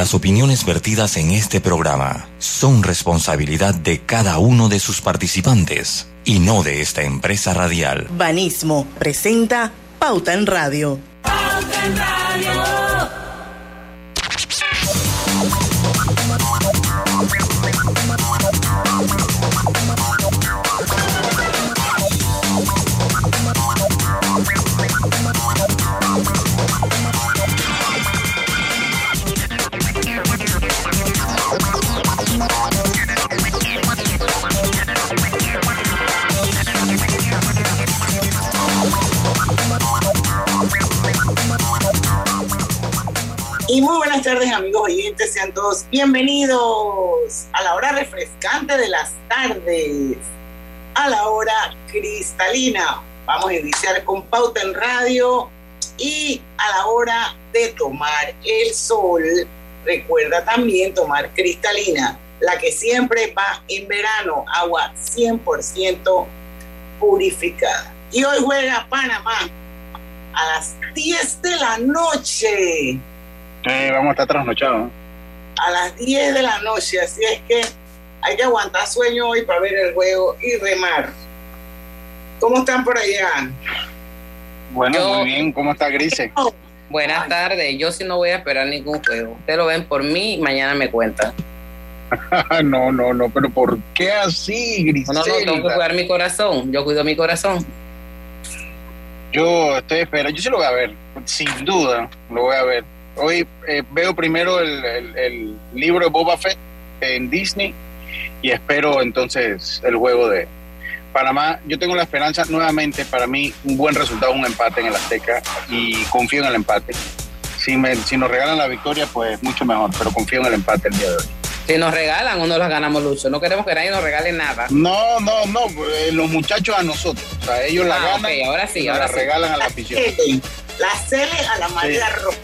Las opiniones vertidas en este programa son responsabilidad de cada uno de sus participantes y no de esta empresa radial. Banismo presenta Pauta en Radio. Pauta en Radio. Muy buenas tardes amigos oyentes, sean todos bienvenidos a la hora refrescante de las tardes, a la hora cristalina. Vamos a iniciar con pauta en radio y a la hora de tomar el sol, recuerda también tomar cristalina, la que siempre va en verano, agua 100% purificada. Y hoy juega Panamá a las 10 de la noche eh, vamos a estar trasnochados. A las 10 de la noche, así es que hay que aguantar sueño hoy para ver el juego y remar. ¿Cómo están por allá? Bueno, muy bien. ¿Cómo está Grise? Buenas tardes. Yo sí no voy a esperar ningún juego. Ustedes lo ven por mí y mañana me cuentan. no, no, no, pero ¿por qué así, Grise? No, no, tengo que cuidar mi corazón. Yo cuido mi corazón. Yo estoy esperando. Yo sí lo voy a ver. Sin duda, lo voy a ver hoy eh, veo primero el, libro de Boba Fett en Disney y espero entonces el juego de Panamá. Yo tengo la esperanza nuevamente, para mí, un buen resultado, un empate en el Azteca y confío en el empate. Si, me, si nos regalan la victoria, pues mucho mejor, pero confío en el empate el día de hoy. Si nos regalan o no las ganamos, Lucho. No queremos que nadie nos regale nada. No, no, no. Eh, los muchachos a nosotros. O sea, ellos la ah, ganan. ahora sí, ahora la regalan a la afición. La cele a la María Roja.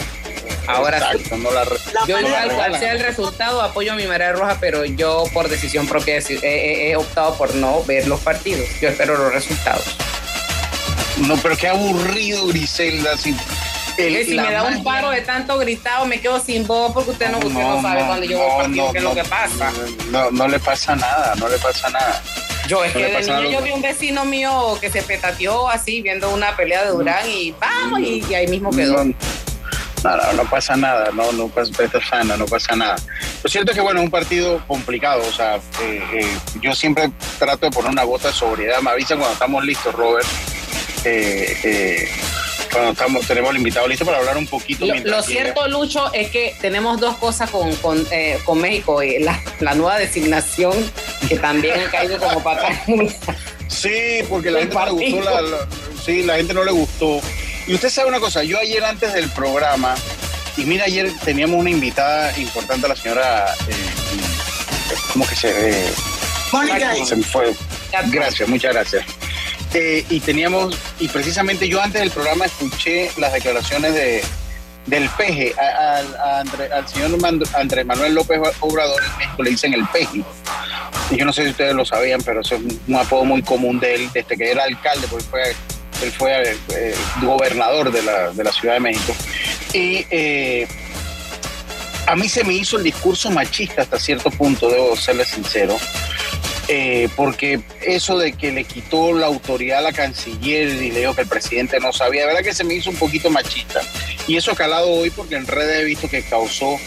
Ahora sí. yo igual, cual sea el resultado, apoyo a mi marea roja, pero yo por decisión propia he, optado por no ver los partidos. Yo espero los resultados. No, pero qué aburrido, Griselda. Si, si me da un paro de tanto gritado, me quedo sin voz porque usted no, no, sabe cuando yo voy partido qué es lo que pasa. No, no le pasa nada, no le pasa nada. Yo es que de niño yo vi un vecino mío que se petateó así viendo una pelea de Durán y vamos y, ahí mismo quedó no pasa nada, no, no pasa, sana, no pasa nada. Lo cierto es que, bueno, es un partido complicado, o sea, eh, eh, yo siempre trato de poner una gota de sobriedad, me avisan cuando estamos listos, Robert, eh, cuando estamos, tenemos el invitado listo para hablar un poquito. Lo, cierto, Lucho, es que tenemos dos cosas con, con, con México, la, la, nueva designación que también ha caído como patada. Sí, porque la gente no le gustó la, sí, la gente no le gustó. Y usted sabe una cosa, yo ayer antes del programa, y mira, ayer teníamos una invitada importante, la señora, eh, ¿cómo que se ve? Mónica. Se me fue. Gracias, muchas gracias. Eh, y teníamos, y precisamente yo antes del programa escuché las declaraciones de, del peje al señor Andrés Manuel López Obrador en México le dicen el peje. Y yo no sé si ustedes lo sabían, pero eso es un apodo muy común de él desde que era alcalde, porque fue él fue eh, gobernador de la, de la, Ciudad de México. Y eh, a mí se me hizo el discurso machista hasta cierto punto, debo serle sincero. Eh, porque eso de que le quitó la autoridad a la canciller y le dijo que el presidente no sabía, de verdad que se me hizo un poquito machista. Y eso ha calado hoy porque en redes he visto que causó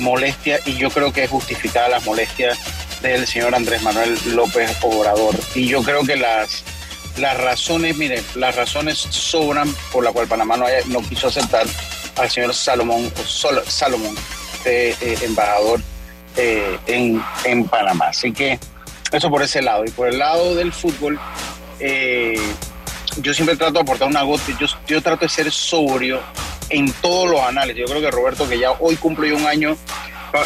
molestia y yo creo que es justificada las molestias del señor Andrés Manuel López Obrador. Y yo creo que las las razones, miren, las razones sobran por la cual Panamá no, no quiso aceptar al señor Salomón, Salomón, eh, embajador eh, en, Panamá. Así que eso por ese lado. Y por el lado del fútbol, eh, yo siempre trato de aportar una gota, yo, yo trato de ser sobrio en todos los análisis. Yo creo que Roberto, que ya hoy cumple un año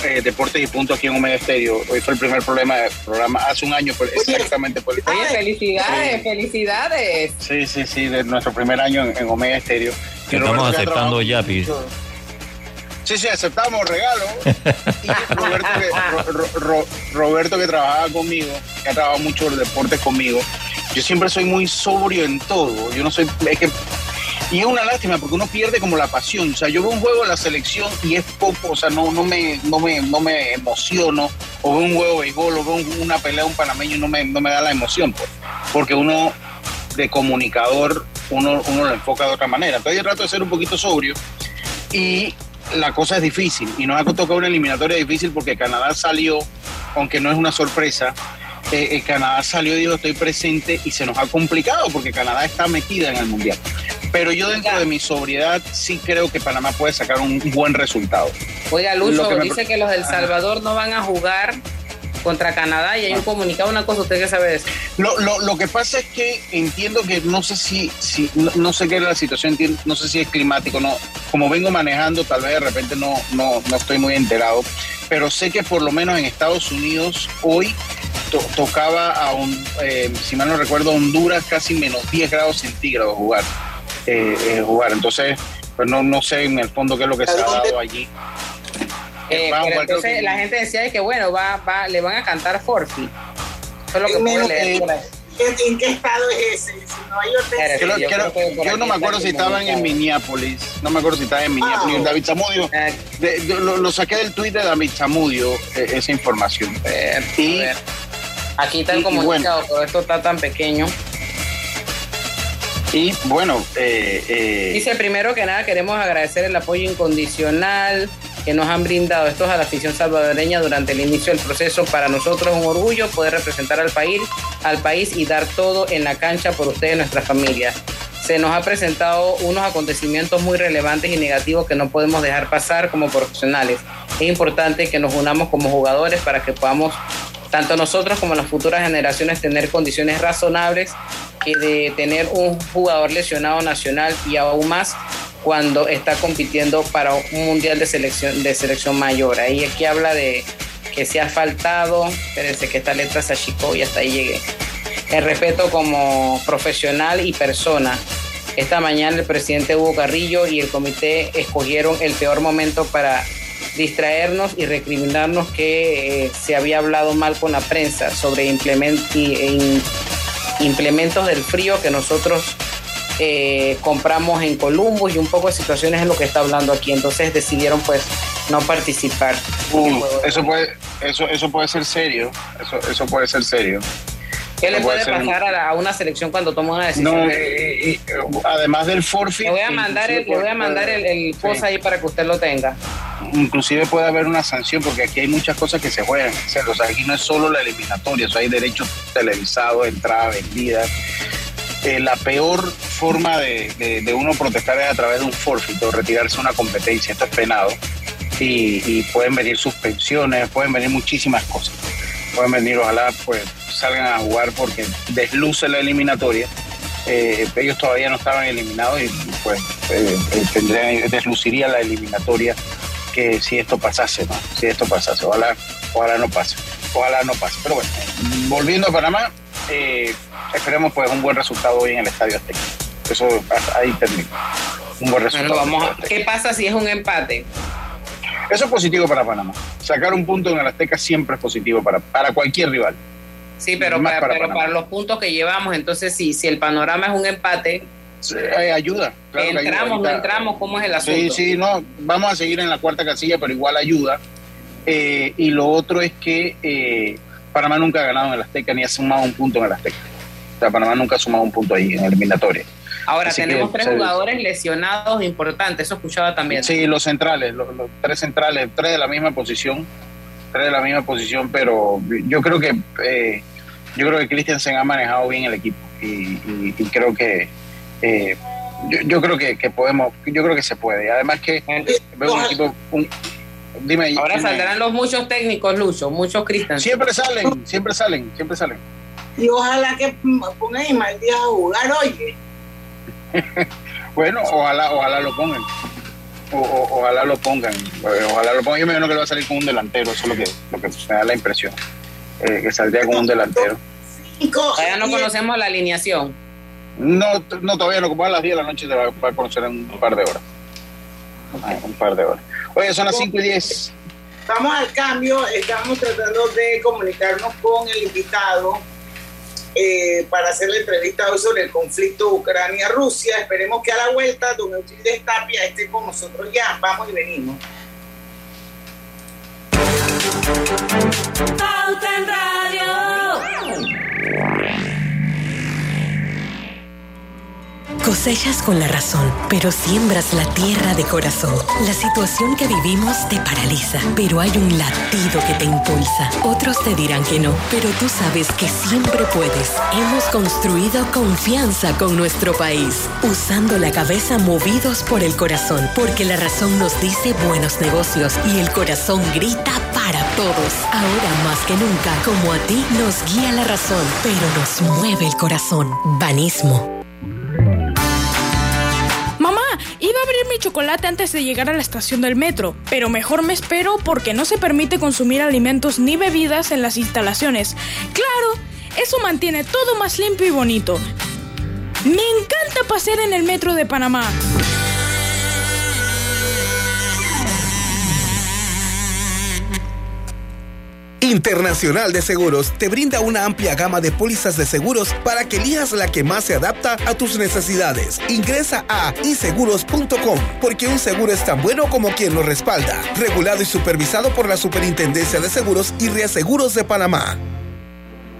eh, Deportes y Punto aquí en Omega Estéreo. Hoy fue el primer problema programa, hace un año exactamente por Oye, felicidades, felicidades. Sí, sí, sí, de nuestro primer año en, Omega Estéreo. Estamos aceptando ya, Pi. Sí, sí, aceptamos regalo. Y Roberto que, Roberto que trabajaba conmigo, que ha trabajado mucho el deporte conmigo, yo siempre soy muy sobrio en todo. Yo no soy, es que Y es una lástima porque uno pierde como la pasión. O sea, yo veo un juego de la selección y es poco, o sea, no, no, me, no, me, no me emociono. O veo un juego de béisbol, o veo una pelea de un panameño y no me, no me da la emoción. Pues, porque uno de comunicador, uno, uno lo enfoca de otra manera. Entonces yo trato de ser un poquito sobrio y la cosa es difícil. Y nos ha tocado una eliminatoria difícil porque Canadá salió, aunque no es una sorpresa, eh, eh, Canadá salió y dijo estoy presente y se nos ha complicado porque Canadá está metida en el Mundial. Pero yo dentro de mi sobriedad sí creo que Panamá puede sacar un buen resultado. Oiga, Lucho, dice que los del Salvador no van a jugar contra Canadá y hay un comunicado, una cosa, ¿usted qué sabe de eso? Lo, lo, lo, que pasa es que entiendo que no sé si, si no, sé qué es la situación, no sé si es climático, no, como vengo manejando, tal vez de repente no, no, no estoy muy enterado, pero sé que por lo menos en Estados Unidos hoy tocaba a un, eh, si mal no recuerdo, Honduras casi menos 10 grados centígrados jugar. Eh, eh, jugar. Entonces, pues no, no sé en el fondo qué es lo que se ha dado allí. Eh, pero entonces la gente decía que bueno, va, va, le van a cantar Forfi. Eso es lo que leer ¿En qué estado es ese? Si no, yo, yo, no me acuerdo si estaban en Minneapolis. No me acuerdo si estaban en Minneapolis. Ah. David Chamudio. lo, saqué del tuit de David Chamudio, esa información. y, Aquí está el comunicado, pero esto está tan pequeño. Y bueno, eh, eh, dice primero que nada queremos agradecer el apoyo incondicional que nos han brindado estos a la afición salvadoreña durante el inicio del proceso. Para nosotros es un orgullo poder representar al país, al país y dar todo en la cancha por ustedes, nuestra familia. Se nos ha presentado unos acontecimientos muy relevantes y negativos que no podemos dejar pasar como profesionales. Es importante que nos unamos como jugadores para que podamos tanto nosotros como las futuras generaciones tener condiciones razonables que de tener un jugador lesionado nacional y aún más cuando está compitiendo para un mundial de selección de selección mayor. Ahí aquí habla de que se ha faltado, espérense que esta letra se achicó y hasta ahí llegué. El respeto como profesional y persona. Esta mañana el presidente Hugo Carrillo y el comité escogieron el peor momento para distraernos y recriminarnos que eh, se había hablado mal con la prensa sobre implementos del frío que nosotros eh, compramos en Columbus y un poco de situaciones en lo que está hablando aquí. Entonces decidieron pues no participar. eso puede, eso, eso puede ser serio. Eso, eso puede ser serio. ¿Qué le puede, pasar a, una selección cuando toma una decisión? Eh, además del forfeit. Le voy a mandar el, le voy a mandar el, el post ahí para que usted lo tenga inclusive puede haber una sanción porque aquí hay muchas cosas que se juegan. O sea, aquí no es solo la eliminatoria, hay derechos televisados, entrada, vendida. Eh, la peor forma de, uno protestar es a través de un forfeit o retirarse una competencia. Esto es penado. Y, pueden venir suspensiones, pueden venir muchísimas cosas. Pueden venir, ojalá pues salgan a jugar porque desluce la eliminatoria. Eh, ellos todavía no estaban eliminados y pues eh, tendrían, desluciría la eliminatoria que si esto pasase, ¿no? Si esto pasase, ojalá, ojalá no pase, ojalá no pase. Pero bueno, volviendo a Panamá, eh, esperemos pues un buen resultado hoy en el Estadio Azteca. Eso ahí termina. Un buen resultado. vamos ¿Qué pasa si es un empate? Eso es positivo para Panamá. Sacar un punto en el Azteca siempre es positivo para, para cualquier rival. Sí, pero, para, pero para, los puntos que llevamos, entonces si, si el panorama es un empate, ayuda. entramos, no entramos, ¿cómo es el asunto? Sí, sí, no, vamos a seguir en la cuarta casilla, pero igual ayuda. Eh, y lo otro es que eh, Panamá nunca ha ganado en el Azteca ni ha sumado un punto en el Azteca. O sea, Panamá nunca ha sumado un punto ahí en eliminatoria. Ahora tenemos tres jugadores lesionados importantes, eso escuchaba también. Sí, los centrales, los, tres centrales, tres de la misma posición, tres de la misma posición, pero yo creo que eh, yo creo que Christiansen ha manejado bien el equipo y creo que eh, yo, creo que, podemos, yo creo que se puede. Además que veo un equipo, dime. Ahora saldrán los muchos técnicos, Lucho, muchos Cristian. Siempre salen, siempre salen, siempre salen. Y ojalá que pongan Ismael a jugar, oye. bueno, ojalá, ojalá lo pongan. O, ojalá lo pongan. Ojalá lo pongan. Yo me imagino que va a salir con un delantero, eso es lo que, lo que me da la impresión. Eh, que saldría con un delantero. Todavía no conocemos la alineación. No, no todavía no, como a las 10 de la noche se va, a conocer en un par de horas. Un par de horas. Oye, son las 5 y 10. Vamos al cambio, estamos tratando de comunicarnos con el invitado eh, para hacer la entrevista hoy sobre el conflicto Ucrania-Rusia. Esperemos que a la vuelta don Euclides Tapia esté con nosotros ya. Vamos y venimos. Pauta en Radio. Cosechas con la razón, pero siembras la tierra de corazón. La situación que vivimos te paraliza, pero hay un latido que te impulsa. Otros te dirán que no, pero tú sabes que siempre puedes. Hemos construido confianza con nuestro país, usando la cabeza movidos por el corazón, porque la razón nos dice buenos negocios y el corazón grita para todos. Ahora más que nunca, como a ti nos guía la razón, pero nos mueve el corazón. Banismo. Mi chocolate antes de llegar a la estación del metro, pero mejor me espero porque no se permite consumir alimentos ni bebidas en las instalaciones. Claro, eso mantiene todo más limpio y bonito. Me encanta pasear en el metro de Panamá. Internacional de Seguros te brinda una amplia gama de pólizas de seguros para que elijas la que más se adapta a tus necesidades. Ingresa a inseguros.com porque un seguro es tan bueno como quien lo respalda. Regulado y supervisado por la Superintendencia de Seguros y Reaseguros de Panamá.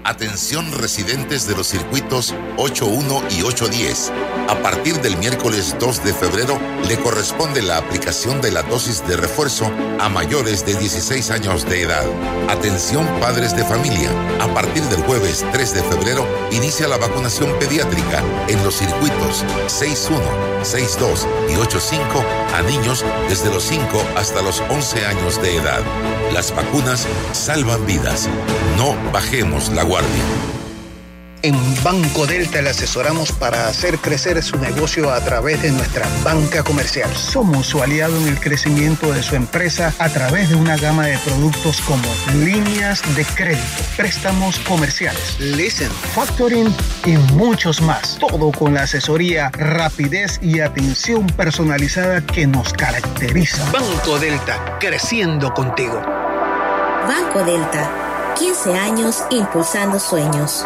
Atención residentes de los circuitos 81 y 810. A partir del miércoles 2 de febrero le corresponde la aplicación de la dosis de refuerzo a mayores de 16 años de edad. Atención padres de familia. A partir del jueves 3 de febrero inicia la vacunación pediátrica en los circuitos 61, 62 y 85 a niños desde los 5 hasta los 11 años de edad. Las vacunas salvan vidas. No bajemos la guardia. En Banco Delta le asesoramos para hacer crecer su negocio a través de nuestra banca comercial. Somos su aliado en el crecimiento de su empresa a través de una gama de productos como líneas de crédito, préstamos comerciales, listen, factoring y muchos más. Todo con la asesoría, rapidez y atención personalizada que nos caracteriza. Banco Delta, creciendo contigo. Banco Delta, 15 años impulsando sueños.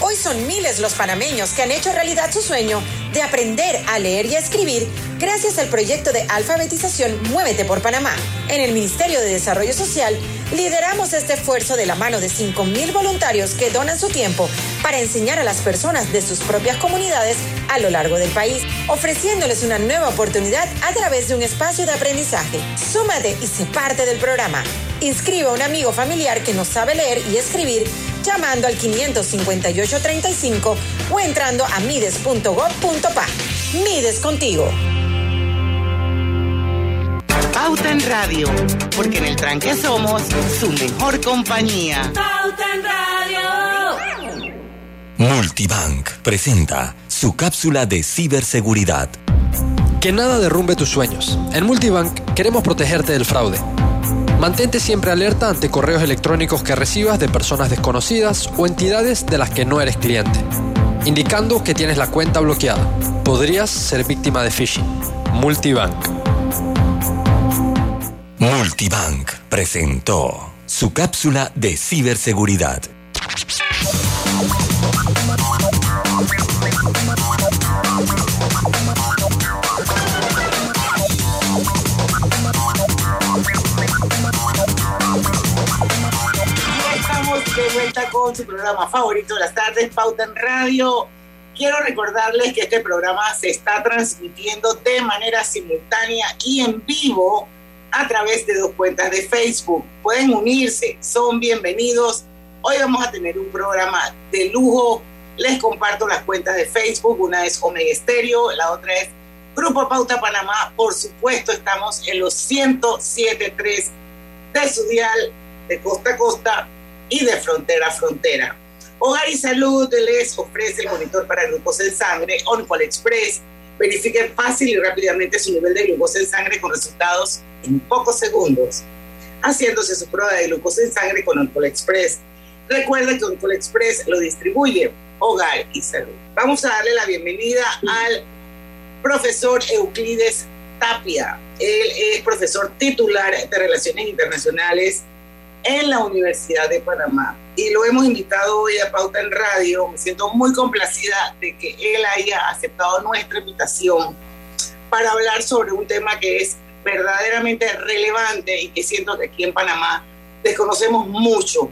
Hoy son miles los panameños que han hecho realidad su sueño de aprender a leer y a escribir gracias al proyecto de alfabetización Muévete por Panamá. En el Ministerio de Desarrollo Social lideramos este esfuerzo de la mano de 5.000 voluntarios que donan su tiempo para enseñar a las personas de sus propias comunidades a lo largo del país, ofreciéndoles una nueva oportunidad a través de un espacio de aprendizaje. Súmate y sé parte del programa. Inscribe a un amigo familiar que no sabe leer y escribir llamando al 55835 o entrando a mides.gov.pa. Mides contigo. Pauta en Radio, porque en el tranque somos su mejor compañía. Pauta en Radio. Multibank presenta su cápsula de ciberseguridad. Que nada derrumbe tus sueños. En Multibank queremos protegerte del fraude. Mantente siempre alerta ante correos electrónicos que recibas de personas desconocidas o entidades de las que no eres cliente, indicando que tienes la cuenta bloqueada. Podrías ser víctima de phishing. Multibank. Multibank presentó su cápsula de ciberseguridad. Con su programa favorito de las tardes, Pauta en Radio. Quiero recordarles que este programa se está transmitiendo de manera simultánea y en vivo a través de dos cuentas de Facebook. Pueden unirse, son bienvenidos. Hoy vamos a tener un programa de lujo. Les comparto las cuentas de Facebook. Una es Omega Estéreo, la otra es Grupo Pauta Panamá. Por supuesto, estamos en los 107.3 de su dial de costa a costa y de frontera a frontera. Hogar y Salud les ofrece el monitor para glucosa en sangre OnCall Express. Verifique fácil y rápidamente su nivel de glucosa en sangre con resultados en pocos segundos, haciéndose su prueba de glucosa en sangre con OnCall Express. Recuerda que OnCall Express lo distribuye Hogar y Salud. Vamos a darle la bienvenida al profesor Euclides Tapia. Él es profesor titular de Relaciones Internacionales en la Universidad de Panamá. Y lo hemos invitado hoy a Pauta en Radio. Me siento muy complacida de que él haya aceptado nuestra invitación para hablar sobre un tema que es verdaderamente relevante y que siento que aquí en Panamá desconocemos mucho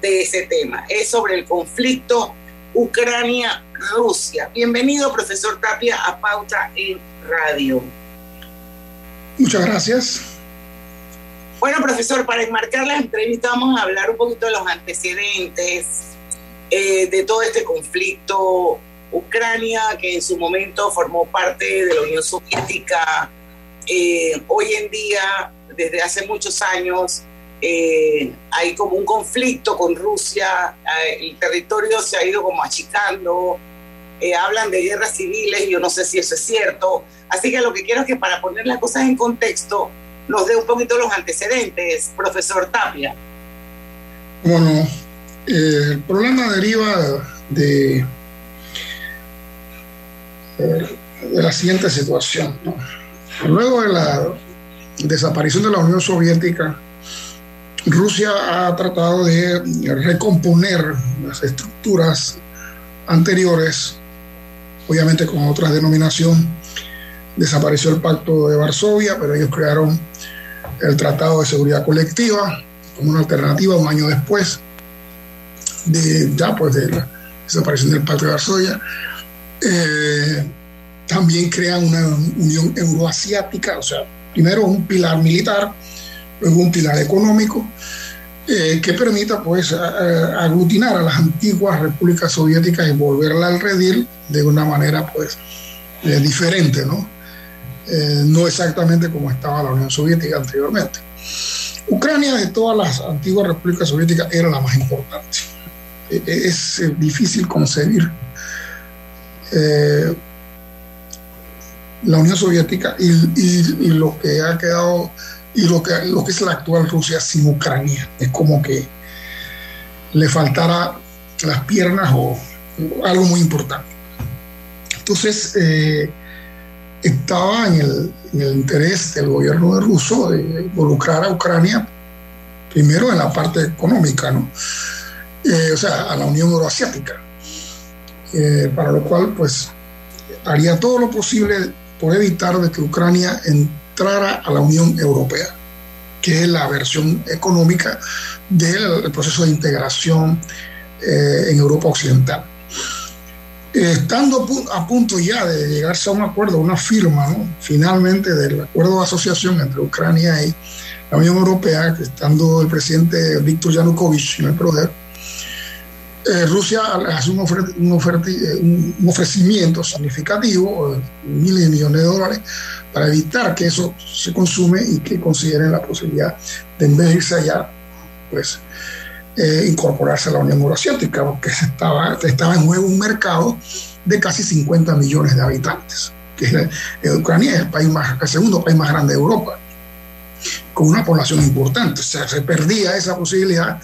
de ese tema. Es sobre el conflicto Ucrania-Rusia. Bienvenido, profesor Tapia, a Pauta en Radio. Muchas gracias. Bueno, profesor, para enmarcar la entrevista vamos a hablar un poquito de los antecedentes eh, de todo este conflicto. Ucrania, que en su momento formó parte de la Unión Soviética, eh, hoy en día, desde hace muchos años, eh, hay como un conflicto con Rusia, el territorio se ha ido como achicando, hablan de guerras civiles, yo no sé si eso es cierto, así que lo que quiero es que para poner las cosas en contexto, nos dé un poquito los antecedentes, profesor Tapia. Bueno, eh, el problema deriva de, de la siguiente situación. Luego de la desaparición de la Unión Soviética, Rusia ha tratado de recomponer las estructuras anteriores, obviamente con otra denominación. Desapareció el Pacto de Varsovia, pero ellos crearon el Tratado de Seguridad Colectiva como una alternativa un año después de pues la desaparición del Pacto de Varsovia. Eh, también crean una unión euroasiática, o sea, primero un pilar militar, luego un pilar económico, eh, que permita pues aglutinar a las antiguas repúblicas soviéticas y volverla al redil de una manera pues eh, diferente, ¿no? Eh, no exactamente como estaba la Unión Soviética anteriormente. Ucrania de todas las antiguas repúblicas soviéticas era la más importante. E, e, es eh, difícil concebir eh, la Unión Soviética y, lo que ha quedado y lo que, es la actual Rusia sin Ucrania. Es como que le faltara las piernas o algo muy importante. Entonces, estaba en el, interés del gobierno de ruso de involucrar a Ucrania primero en la parte económica, ¿no? Eh, o sea, a la Unión Euroasiática, eh, para lo cual pues haría todo lo posible por evitar de que Ucrania entrara a la Unión Europea, que es la versión económica del proceso de integración eh, en Europa Occidental estando a punto ya de llegarse a un acuerdo, una firma, finalmente del acuerdo de asociación entre Ucrania y la Unión Europea, estando el presidente Víctor Yanukovych en el poder, eh, Rusia hace un, eh, ofrecimiento significativo, miles de millones de dólares, para evitar que eso se consume y que consideren la posibilidad de en vez allá, pues eh, incorporarse a la Unión Euroasiática, porque estaba, estaba en juego un mercado de casi 50 millones de habitantes, que es, Ucrania es el, país más, el segundo país más grande de Europa, con una población importante. O sea, se perdía esa posibilidad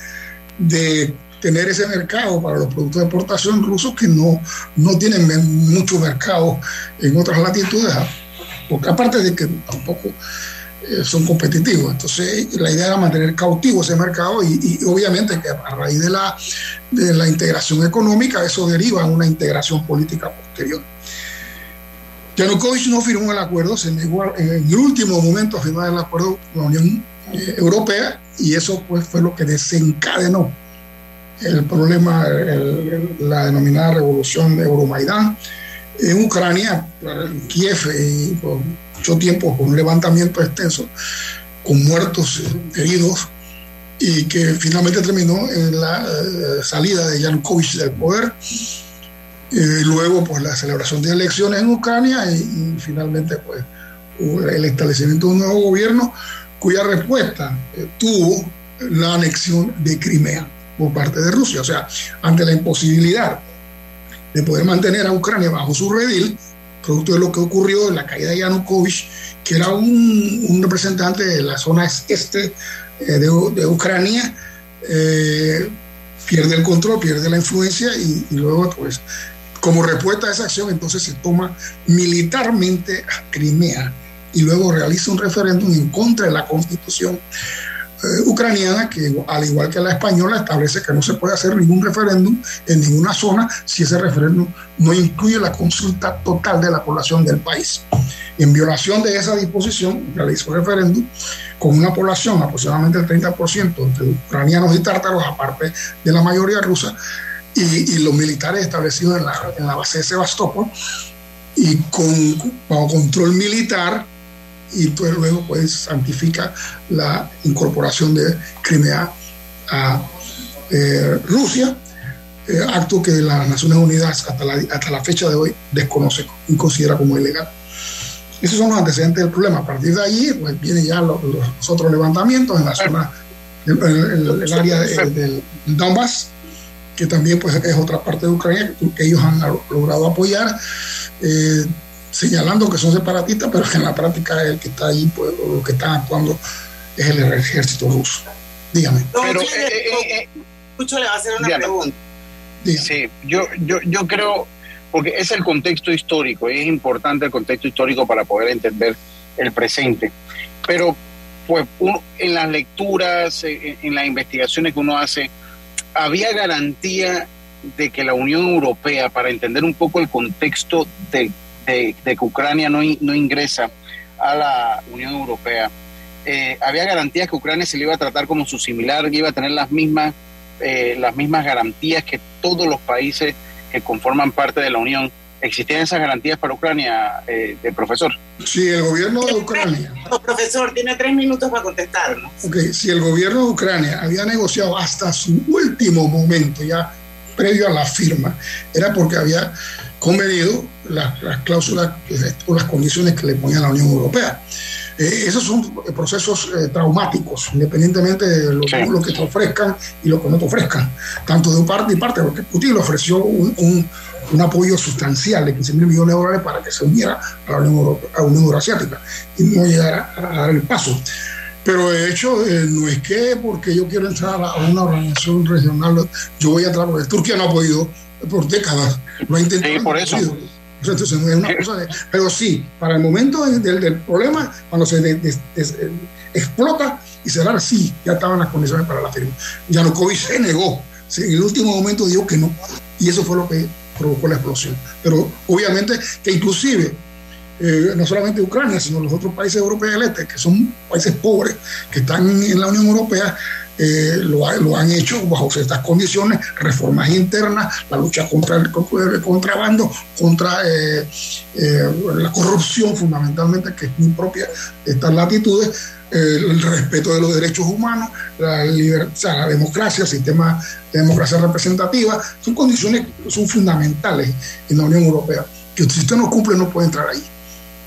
de tener ese mercado para los productos de exportación rusos que no, no tienen mucho mercado en otras latitudes, porque aparte de que tampoco eh, son competitivos. Entonces, la idea era mantener cautivo ese mercado y, obviamente que a raíz de la, de la integración económica, eso deriva en una integración política posterior. Yanukovych no firmó el acuerdo, se negó en el último momento a firmar el acuerdo con la Unión eh, Europea y eso pues, fue lo que desencadenó el problema, la denominada revolución de Euromaidán en Ucrania, Kiev, y mucho tiempo con un levantamiento extenso, con muertos, heridos, y que finalmente terminó en la eh, salida de Yanukovych del poder. y luego, pues la celebración de elecciones en Ucrania y, finalmente, pues el establecimiento de un nuevo gobierno cuya respuesta eh, tuvo la anexión de Crimea. por parte de Rusia. O sea, ante la imposibilidad de poder mantener a Ucrania bajo su redil, producto de lo que ocurrió en la caída de Yanukovych, que era un, representante de la zona este eh, de, Ucrania, eh, pierde el control, pierde la influencia y, y, luego, pues, como respuesta a esa acción, entonces se toma militarmente a Crimea y luego realiza un referéndum en contra de la constitución eh, ucraniana que, al igual que la española, establece que no se puede hacer ningún referéndum en ninguna zona si ese referéndum no incluye la consulta total de la población del país. En violación de esa disposición, realizó el referéndum con una población aproximadamente el 30% entre ucranianos y tártaros, aparte de la mayoría rusa, y, y los militares establecidos en la, en la, base de Sebastopol, y con, bajo control militar y pues luego pues santifica la incorporación de Crimea a eh, Rusia, eh, acto que las Naciones Unidas hasta la, hasta la fecha de hoy desconoce y considera como ilegal. Esos son los antecedentes del problema. A partir de allí pues, vienen ya los, los otros levantamientos en la zona, en, en el área de, del Donbass, que también pues, es otra parte de Ucrania que, que ellos han logrado apoyar. Eh, señalando que son separatistas, pero que en la práctica el que está ahí, pues, lo que está actuando es el ejército ruso. Dígame. Pero, eh, eh, Mucho le va a hacer una dígame. pregunta. Dígame. Sí, yo, yo, yo creo, porque es el contexto histórico, es importante el contexto histórico para poder entender el presente. Pero, pues, uno, en las lecturas, en, en las investigaciones que uno hace, había garantía de que la Unión Europea, para entender un poco el contexto de de, de, que Ucrania no, no, ingresa a la Unión Europea, eh, había garantías que Ucrania se le iba a tratar como su similar, que iba a tener las mismas, eh, las mismas garantías que todos los países que conforman parte de la Unión. ¿Existían esas garantías para Ucrania, eh, de profesor? Sí, el gobierno de Ucrania. profesor, tiene tres minutos para contestarnos. Ok, si el gobierno de Ucrania había negociado hasta su último momento, ya previo a la firma, era porque había convenido las, las cláusulas o las condiciones que le ponía la Unión Europea. Eh, esos son procesos eh, traumáticos, independientemente de lo, sí. lo, que te ofrezcan y lo que no te ofrezcan, tanto de parte y parte, porque Putin le ofreció un, un, un apoyo sustancial de 15 mil millones de dólares para que se uniera a la Unión, Europea, a la Unión Euroasiática y no llegara a, a dar el paso. Pero de hecho, eh, no es que porque yo quiero entrar a una organización regional, yo voy a entrar, porque Turquía no ha podido por décadas, lo ha intentado. Sí, por eso. Entonces, es una cosa de, pero sí, para el momento del, problema, cuando se de, explota y da, sí, ya estaban las condiciones para la firma. Yanukovych se negó, en el último momento dijo que no, y eso fue lo que provocó la explosión. Pero obviamente que inclusive eh, no solamente Ucrania, sino los otros países europeos del este, que son países pobres, que están en la Unión Europea, eh, lo, lo, han hecho bajo ciertas condiciones, reformas internas, la lucha contra el, el contrabando, contra eh, eh, la corrupción fundamentalmente, que es muy propia de estas latitudes, el respeto de los derechos humanos, la, la democracia, el sistema de democracia representativa, son condiciones son fundamentales en la Unión Europea, que si usted no cumple no puede entrar ahí.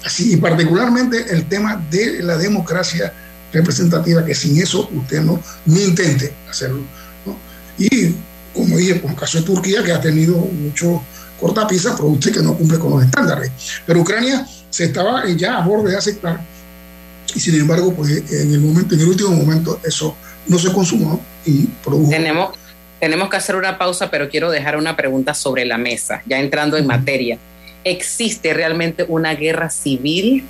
Así, y particularmente el tema de la democracia representativa, que sin eso usted no ni intente hacerlo. ¿no? Y como dije, por el caso de Turquía, que ha tenido mucho cortapisa, producto que no cumple con los estándares. Pero Ucrania se estaba ya a borde de aceptar, y sin embargo, pues en el momento, en el último momento, eso no se consumó y produjo. Tenemos, tenemos que hacer una pausa, pero quiero dejar una pregunta sobre la mesa, ya entrando en materia. ¿Existe realmente una guerra civil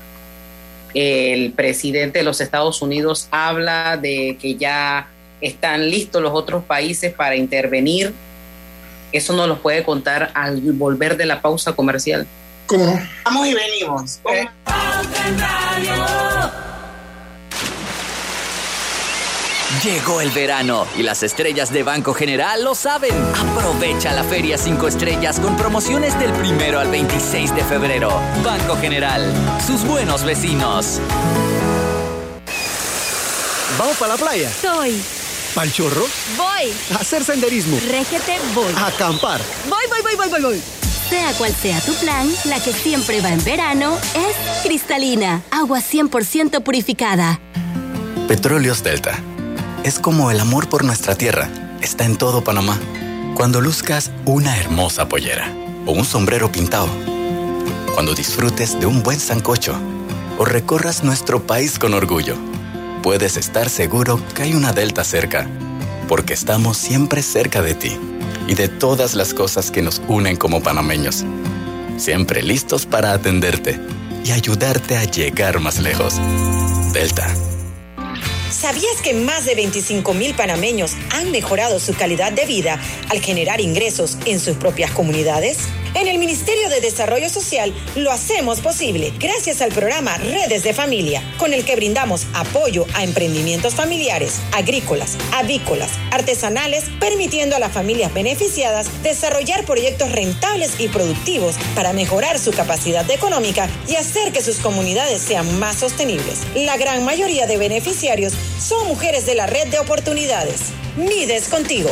el presidente de los Estados Unidos habla de que ya están listos los otros países para intervenir. Eso nos lo puede contar al volver de la pausa comercial. ¿Cómo no? Vamos y venimos. Eh. Llegó el verano y las estrellas de Banco General lo saben. Aprovecha la Feria 5 Estrellas con promociones del primero al 26 de febrero. Banco General, sus buenos vecinos. ¿Vamos para la playa? Soy. ¿Pal chorro? Voy. A hacer senderismo. Régete, voy. A acampar. Voy, voy, voy, voy, voy, voy. Sea cual sea tu plan, la que siempre va en verano es cristalina, agua 100% purificada. Petróleos Delta es como el amor por nuestra tierra, está en todo Panamá. Cuando luzcas una hermosa pollera o un sombrero pintado. Cuando disfrutes de un buen sancocho o recorras nuestro país con orgullo. Puedes estar seguro que hay una Delta cerca, porque estamos siempre cerca de ti y de todas las cosas que nos unen como panameños. Siempre listos para atenderte y ayudarte a llegar más lejos. Delta. ¿Sabías que más de 25 mil panameños han mejorado su calidad de vida al generar ingresos en sus propias comunidades? En el Ministerio de Desarrollo Social lo hacemos posible gracias al programa Redes de Familia, con el que brindamos apoyo a emprendimientos familiares, agrícolas, avícolas, artesanales, permitiendo a las familias beneficiadas desarrollar proyectos rentables y productivos para mejorar su capacidad económica y hacer que sus comunidades sean más sostenibles. La gran mayoría de beneficiarios son mujeres de la red de oportunidades. Mides contigo.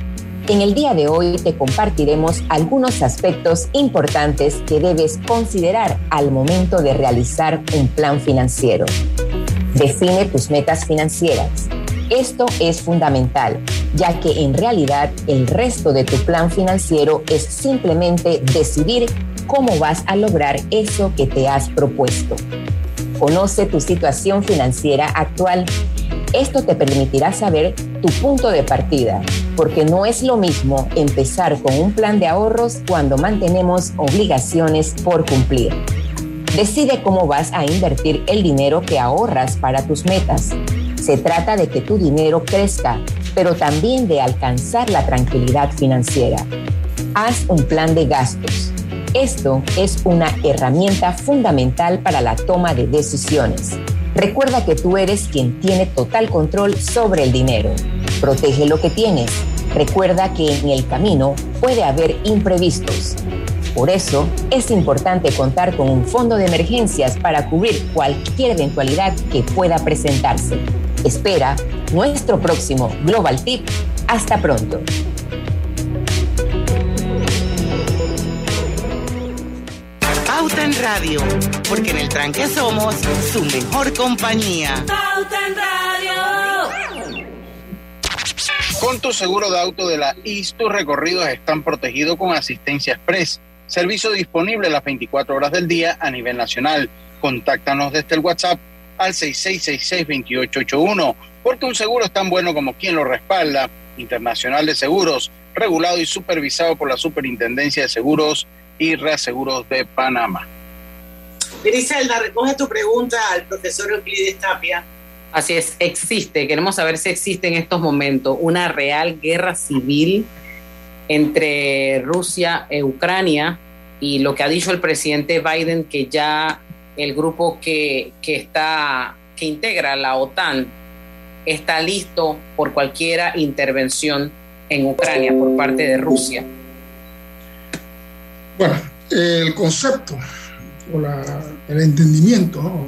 En el día de hoy te compartiremos algunos aspectos importantes que debes considerar al momento de realizar un plan financiero. Define tus metas financieras. Esto es fundamental, ya que en realidad el resto de tu plan financiero es simplemente decidir cómo vas a lograr eso que te has propuesto. Conoce tu situación financiera actual. Esto te permitirá saber tu punto de partida, porque no es lo mismo empezar con un plan de ahorros cuando mantenemos obligaciones por cumplir. Decide cómo vas a invertir el dinero que ahorras para tus metas. Se trata de que tu dinero crezca, pero también de alcanzar la tranquilidad financiera. Haz un plan de gastos. Esto es una herramienta fundamental para la toma de decisiones. Recuerda que tú eres quien tiene total control sobre el dinero. Protege lo que tienes. Recuerda que en el camino puede haber imprevistos. Por eso es importante contar con un fondo de emergencias para cubrir cualquier eventualidad que pueda presentarse. Espera nuestro próximo Global Tip. Hasta pronto. Pauta en Radio, porque en el tranque somos su mejor compañía. Pauta en Radio. Con tu seguro de auto de la IS, tus recorridos están protegidos con asistencia express. Servicio disponible las 24 horas del día a nivel nacional. Contáctanos desde el WhatsApp al 6666-2881, porque un seguro es tan bueno como quien lo respalda. Internacional de Seguros, regulado y supervisado por la Superintendencia de Seguros y Reaseguros de Panamá. Griselda, recoge tu pregunta al profesor Euclides Tapia. Así es, existe, queremos saber si existe en estos momentos una real guerra civil entre Rusia e Ucrania y lo que ha dicho el presidente Biden que ya el grupo que, que está que integra la OTAN está listo por cualquier intervención en Ucrania por parte de Rusia. Bueno, el concepto o el entendimiento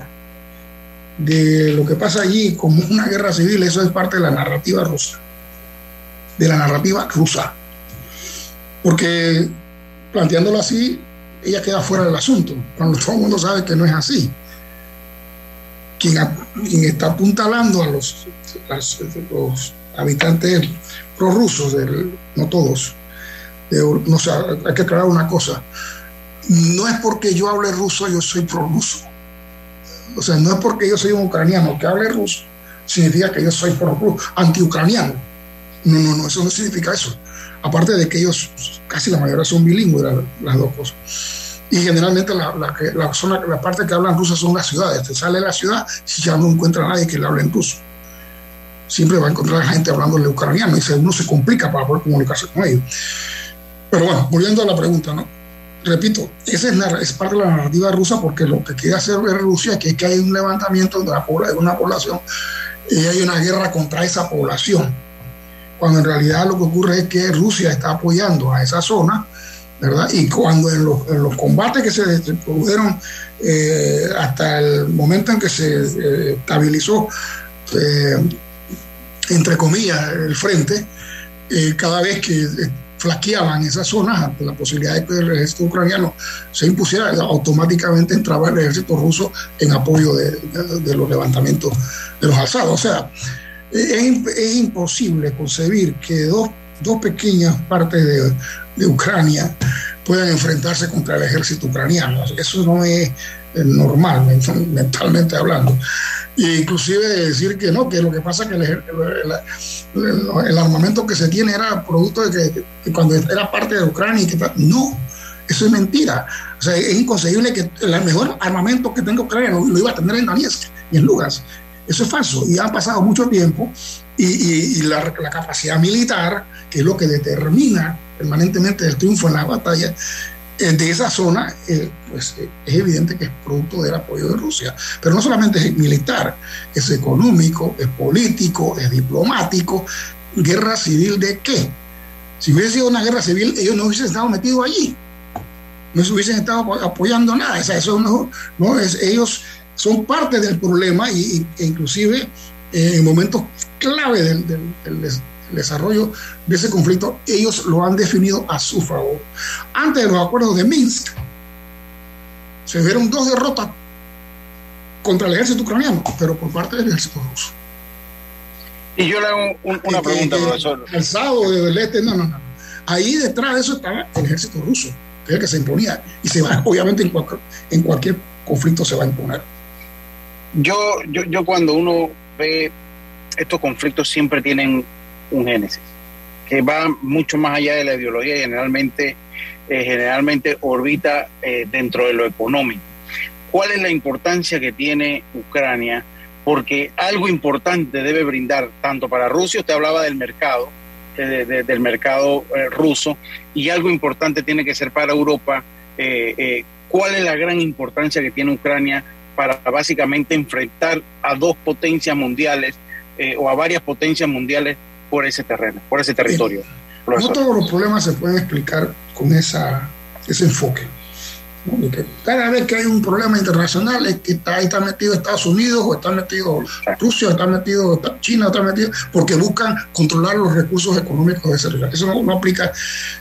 de lo que pasa allí como una guerra civil, eso es parte de la narrativa rusa, de la narrativa rusa. Porque planteándolo así, ella queda fuera del asunto, cuando todo el mundo sabe que no es así. Quien, está apuntalando a los, los habitantes prorrusos, no todos, no sé, hay que aclarar una cosa, no es porque yo hable ruso, yo soy prorruso. O sea, no es porque yo soy un ucraniano que hable ruso, significa que yo soy prorruso, anti-ucraniano. No, no, no, eso no significa eso. Aparte de que ellos, casi la mayoría son bilingües, las, dos cosas. Y generalmente la, la, zona, la parte que hablan ruso son las ciudades. Te sale de la ciudad si ya no encuentra a nadie que le hable en ruso. Siempre va a encontrar gente hablándole ucraniano y uno se complica para poder comunicarse con ellos. Pero bueno, volviendo a la pregunta, ¿no? Repito, esa es, parte de la narrativa rusa porque lo que quiere hacer Rusia es que hay un levantamiento de, la, una población y hay una guerra contra esa población cuando en realidad lo que ocurre es que Rusia está apoyando a esa zona, ¿verdad? Y cuando en los, combates que se produjeron eh, hasta el momento en que se eh, estabilizó, eh, entre comillas, el frente, cada vez que flaqueaban esas zonas ante la posibilidad de que el ejército ucraniano se impusiera, automáticamente entraba el ejército ruso en apoyo de, de los levantamientos de los alzados. O sea, es, imposible concebir que dos, pequeñas partes de, Ucrania puedan enfrentarse contra el ejército ucraniano. Eso no es normal, mentalmente hablando. E inclusive decir que no, que lo que pasa es que el, armamento que se tiene era producto de que, cuando era parte de Ucrania y que no, eso es mentira. O sea, es inconcebible que el mejor armamento que tenga Ucrania lo, iba a tener en Donetsk y en Lugansk. Eso es falso. Y ha pasado mucho tiempo y, la, capacidad militar, que es lo que determina permanentemente el triunfo en la batalla, de esa zona, eh, pues eh, es evidente que es producto del apoyo de Rusia. Pero no solamente es militar, es económico, es político, es diplomático. ¿Guerra civil de qué? Si hubiese sido una guerra civil, ellos no hubiesen estado metidos allí. No se hubiesen estado apoyando nada. O sea, eso no, no es, ellos son parte del problema y, e inclusive eh, en momentos clave del, desarrollo de ese conflicto, ellos lo han definido a su favor. Antes de los acuerdos de Minsk, se vieron dos derrotas contra el ejército ucraniano, pero por parte del ejército ruso. Y yo le hago una pregunta, profesor. El sábado del este, no, no, no. Ahí detrás de eso estaba el ejército ruso, que es el que se imponía. Y se va, obviamente, en en cualquier conflicto se va a imponer. Yo, yo, yo cuando uno ve estos conflictos siempre tienen un génesis, que va mucho más allá de la ideología y generalmente, eh, generalmente orbita eh, dentro de lo económico. ¿Cuál es la importancia que tiene Ucrania? Porque algo importante debe brindar tanto para Rusia, usted hablaba del mercado, del mercado eh, ruso, y algo importante tiene que ser para Europa. ¿Cuál es la gran importancia que tiene Ucrania para básicamente enfrentar a dos potencias mundiales eh, o a varias potencias mundiales por ese terreno, por ese territorio. no todos los problemas se pueden explicar con esa, ese enfoque. cada vez que hay un problema internacional es que está, ahí está metido Estados Unidos o está metido Rusia, o está metido China, o está metido, porque buscan controlar los recursos económicos de ese lugar. Eso no, aplica,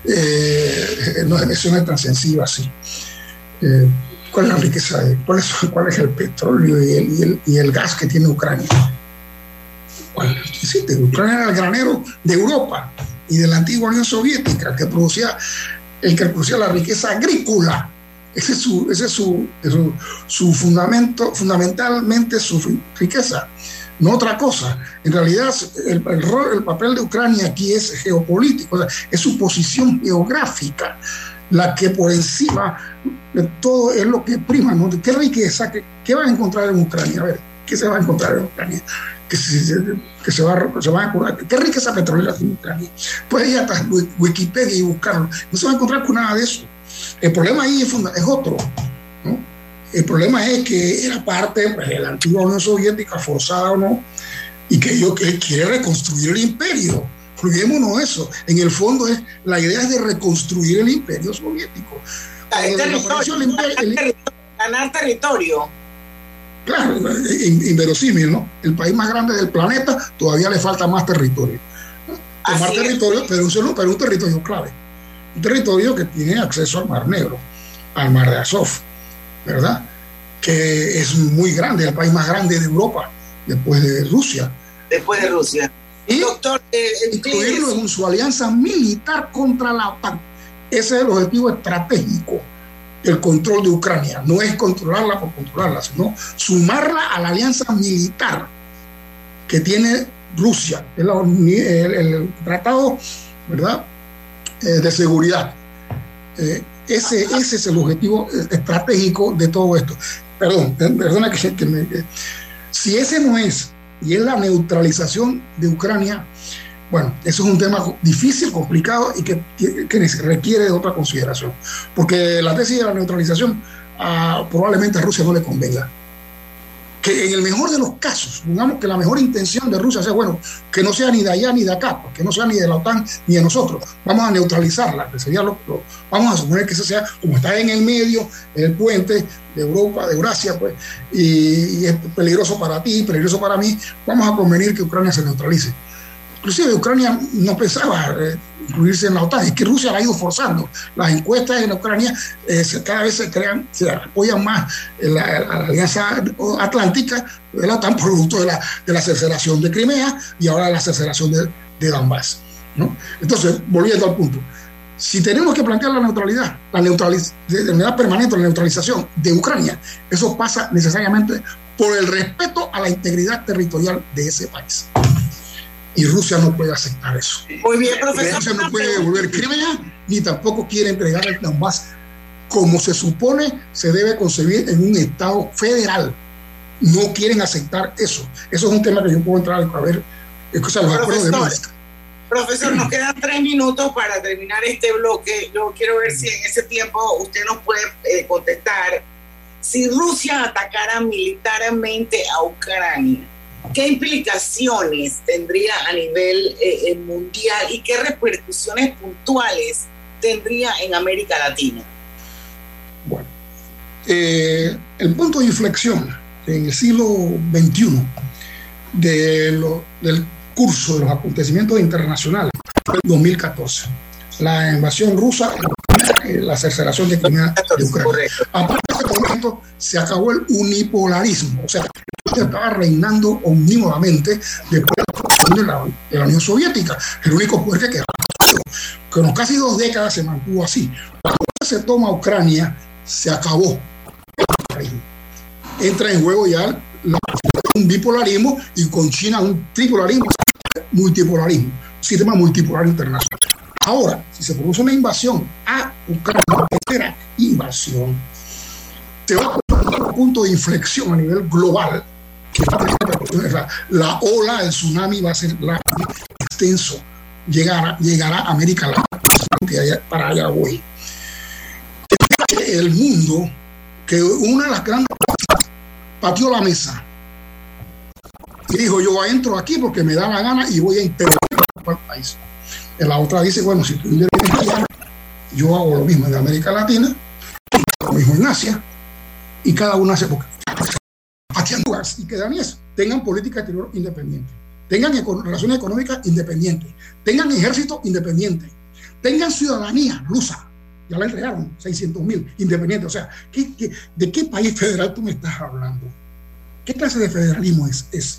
eh, no, eso no es tan sencillo así. Eh, cuál es la riqueza, de, cuál, es, cuál es el petróleo y el, y el, gas que tiene Ucrania. Ucrania era el granero de Europa y de la antigua Unión Soviética, que producía, el que producía la riqueza agrícola. Ese es su, ese es su, su, fundamento, fundamentalmente su riqueza, no otra cosa. En realidad, el, el, el papel de Ucrania aquí es geopolítico, es su posición geográfica la que por encima de todo es lo que prima. ¿Qué riqueza? ¿Qué, qué van a encontrar en Ucrania? A ver, ¿qué se va a encontrar en Ucrania? Que se, que se, va, se va a encontrar. ¿Qué riqueza petrolera tiene Ucrania? Puede ir hasta Wikipedia y buscarlo. No se va a encontrar con nada de eso. El problema ahí es, es otro. ¿no? El problema es que era parte pues, de la antigua Unión Soviética, forzada o no, y que ellos que quiere reconstruir el imperio Olvidémonos eso. En el fondo es, la idea es de reconstruir el imperio soviético. ganar territorio. Claro, inverosímil, ¿no? El país más grande del planeta todavía le falta más territorio. Tomar territorio, pero un, pero un territorio clave. Un territorio que tiene acceso al Mar Negro, al Mar de Azov, ¿verdad? Que es muy grande, el país más grande de Europa, después de Rusia. Después de Rusia. Y Doctor, eh, incluirlo en su alianza militar contra la OTAN. Ese es el objetivo estratégico el control de Ucrania. No es controlarla por controlarla, sino sumarla a la alianza militar que tiene Rusia, el, el, tratado ¿verdad? Eh, de seguridad. Eh, ese, ese es el objetivo estratégico de todo esto. Perdón, perdona que me... si ese no es, y es la neutralización de Ucrania, bueno, eso es un tema difícil, complicado y que, requiere de otra consideración. Porque la tesis de la neutralización ah, probablemente a Rusia no le convenga. Que en el mejor de los casos, digamos que la mejor intención de Rusia sea, bueno, que no sea ni de allá ni de acá, que no sea ni de la OTAN ni de nosotros. Vamos a neutralizarla, que sería lo, vamos a suponer que eso sea, como está en el medio, en el puente de Europa, de Eurasia, pues, y, y es peligroso para ti, peligroso para mí, vamos a convenir que Ucrania se neutralice inclusive Ucrania no pensaba eh, incluirse en la OTAN, es que Rusia la ha ido forzando. Las encuestas en Ucrania eh, cada vez se crean, se apoyan más en la, Alianza Atlántica de la OTAN producto de la, de la aceleración de Crimea y ahora la aceleración de, de Donbass. ¿no? Entonces, volviendo al punto, si tenemos que plantear la neutralidad, la neutralidad permanente, la neutralización de Ucrania, eso pasa necesariamente por el respeto a la integridad territorial de ese país y Rusia no puede aceptar eso. Muy bien, profesor. Rusia no puede devolver Crimea ni tampoco quiere entregar el Donbass como se supone se debe concebir en un Estado federal. No quieren aceptar eso. Eso es un tema que yo puedo entrar a ver. los acuerdos de Profesor, nos quedan tres minutos para terminar este bloque. Yo quiero ver si en ese tiempo usted nos puede eh, contestar. Si Rusia atacara militarmente a Ucrania, ¿Qué implicaciones tendría a nivel eh, eh, mundial y qué repercusiones puntuales tendría en América Latina? Bueno, eh, el punto de inflexión en el siglo XXI de del curso de los acontecimientos internacionales fue el 2014. La invasión rusa, la aceleración de Crimea de Ucrania. A momento se acabó el unipolarismo, o sea, estaba reinando omnímodamente después de la, de la Unión Soviética, el único poder que quedaba. Con casi dos décadas se mantuvo así. Cuando se toma Ucrania, se acabó. Entra en juego ya un bipolarismo y con China un tripolarismo, multipolarismo, sistema multipolar internacional. Ahora, si se produce una invasión a Ucrania, era invasión, va a un punto de inflexión a nivel global la, ola del tsunami va a ser la extenso, llegará, llegará a América Latina, para allá voy. El mundo, que una de las grandes pateó la mesa y dijo, yo entro aquí porque me da la gana y voy a intervenir al país. En la otra dice, bueno, si tú yo hago lo mismo en América Latina, lo mismo en Asia, y cada uno hace porque y quedan eso. Tengan política exterior independiente, tengan relaciones económicas independientes, tengan ejército independiente, tengan ciudadanía rusa. Ya la entregaron, 600 mil independientes. O sea, de qué país federal tú me estás hablando? ¿Qué clase de federalismo es ese?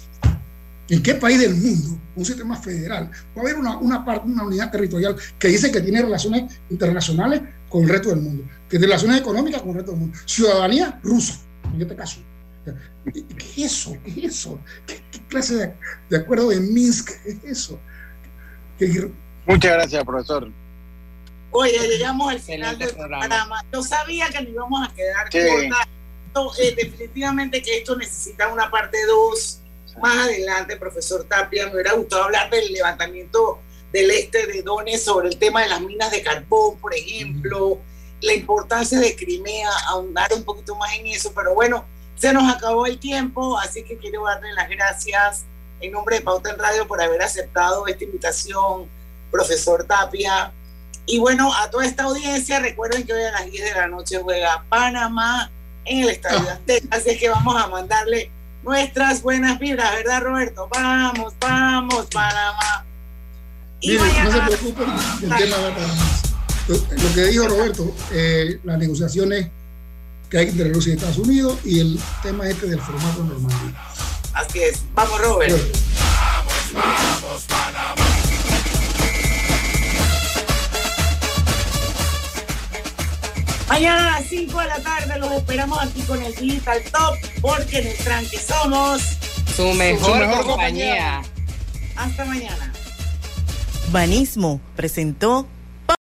¿En qué país del mundo, un sistema federal, va a haber una, una, parte, una unidad territorial que dice que tiene relaciones internacionales con el resto del mundo, que relaciones económicas con el resto del mundo? Ciudadanía rusa, en este caso. ¿Qué es eso? ¿Qué es eso? ¿Qué, clase de, acuerdo de Minsk es eso? Muchas gracias, profesor. Oye, llegamos al final del programa. Yo sabía que nos íbamos a quedar corta. Eh, definitivamente que esto necesita una parte 2. Más adelante, profesor Tapia, me hubiera gustado hablar del levantamiento del este de Dones sobre el tema de las minas de carbón, por ejemplo, la importancia de Crimea, ahondar un poquito más en eso, pero bueno, se nos acabó el tiempo, así que quiero darle las gracias en nombre de Pauta en Radio por haber aceptado esta invitación, profesor Tapia. Y bueno, a toda esta audiencia, recuerden que hoy a las 10 de la noche juega Panamá en el Estadio Azteca, así es que vamos a mandarle nuestras buenas vibras, ¿verdad, Roberto? Vamos, vamos, Panamá. Y no se preocupen del tema de Panamá. Lo que dijo Roberto, eh, las negociaciones que hay entre Rusia y Estados Unidos y el tema este del formato normal. Así es. Vamos, Robert. Vamos, vamos, Panamá. Mañana a las 5 de la tarde los esperamos aquí con el Digital Top, porque en el tranque somos su mejor, su mejor compañía. compañía. Hasta mañana. Banismo presentó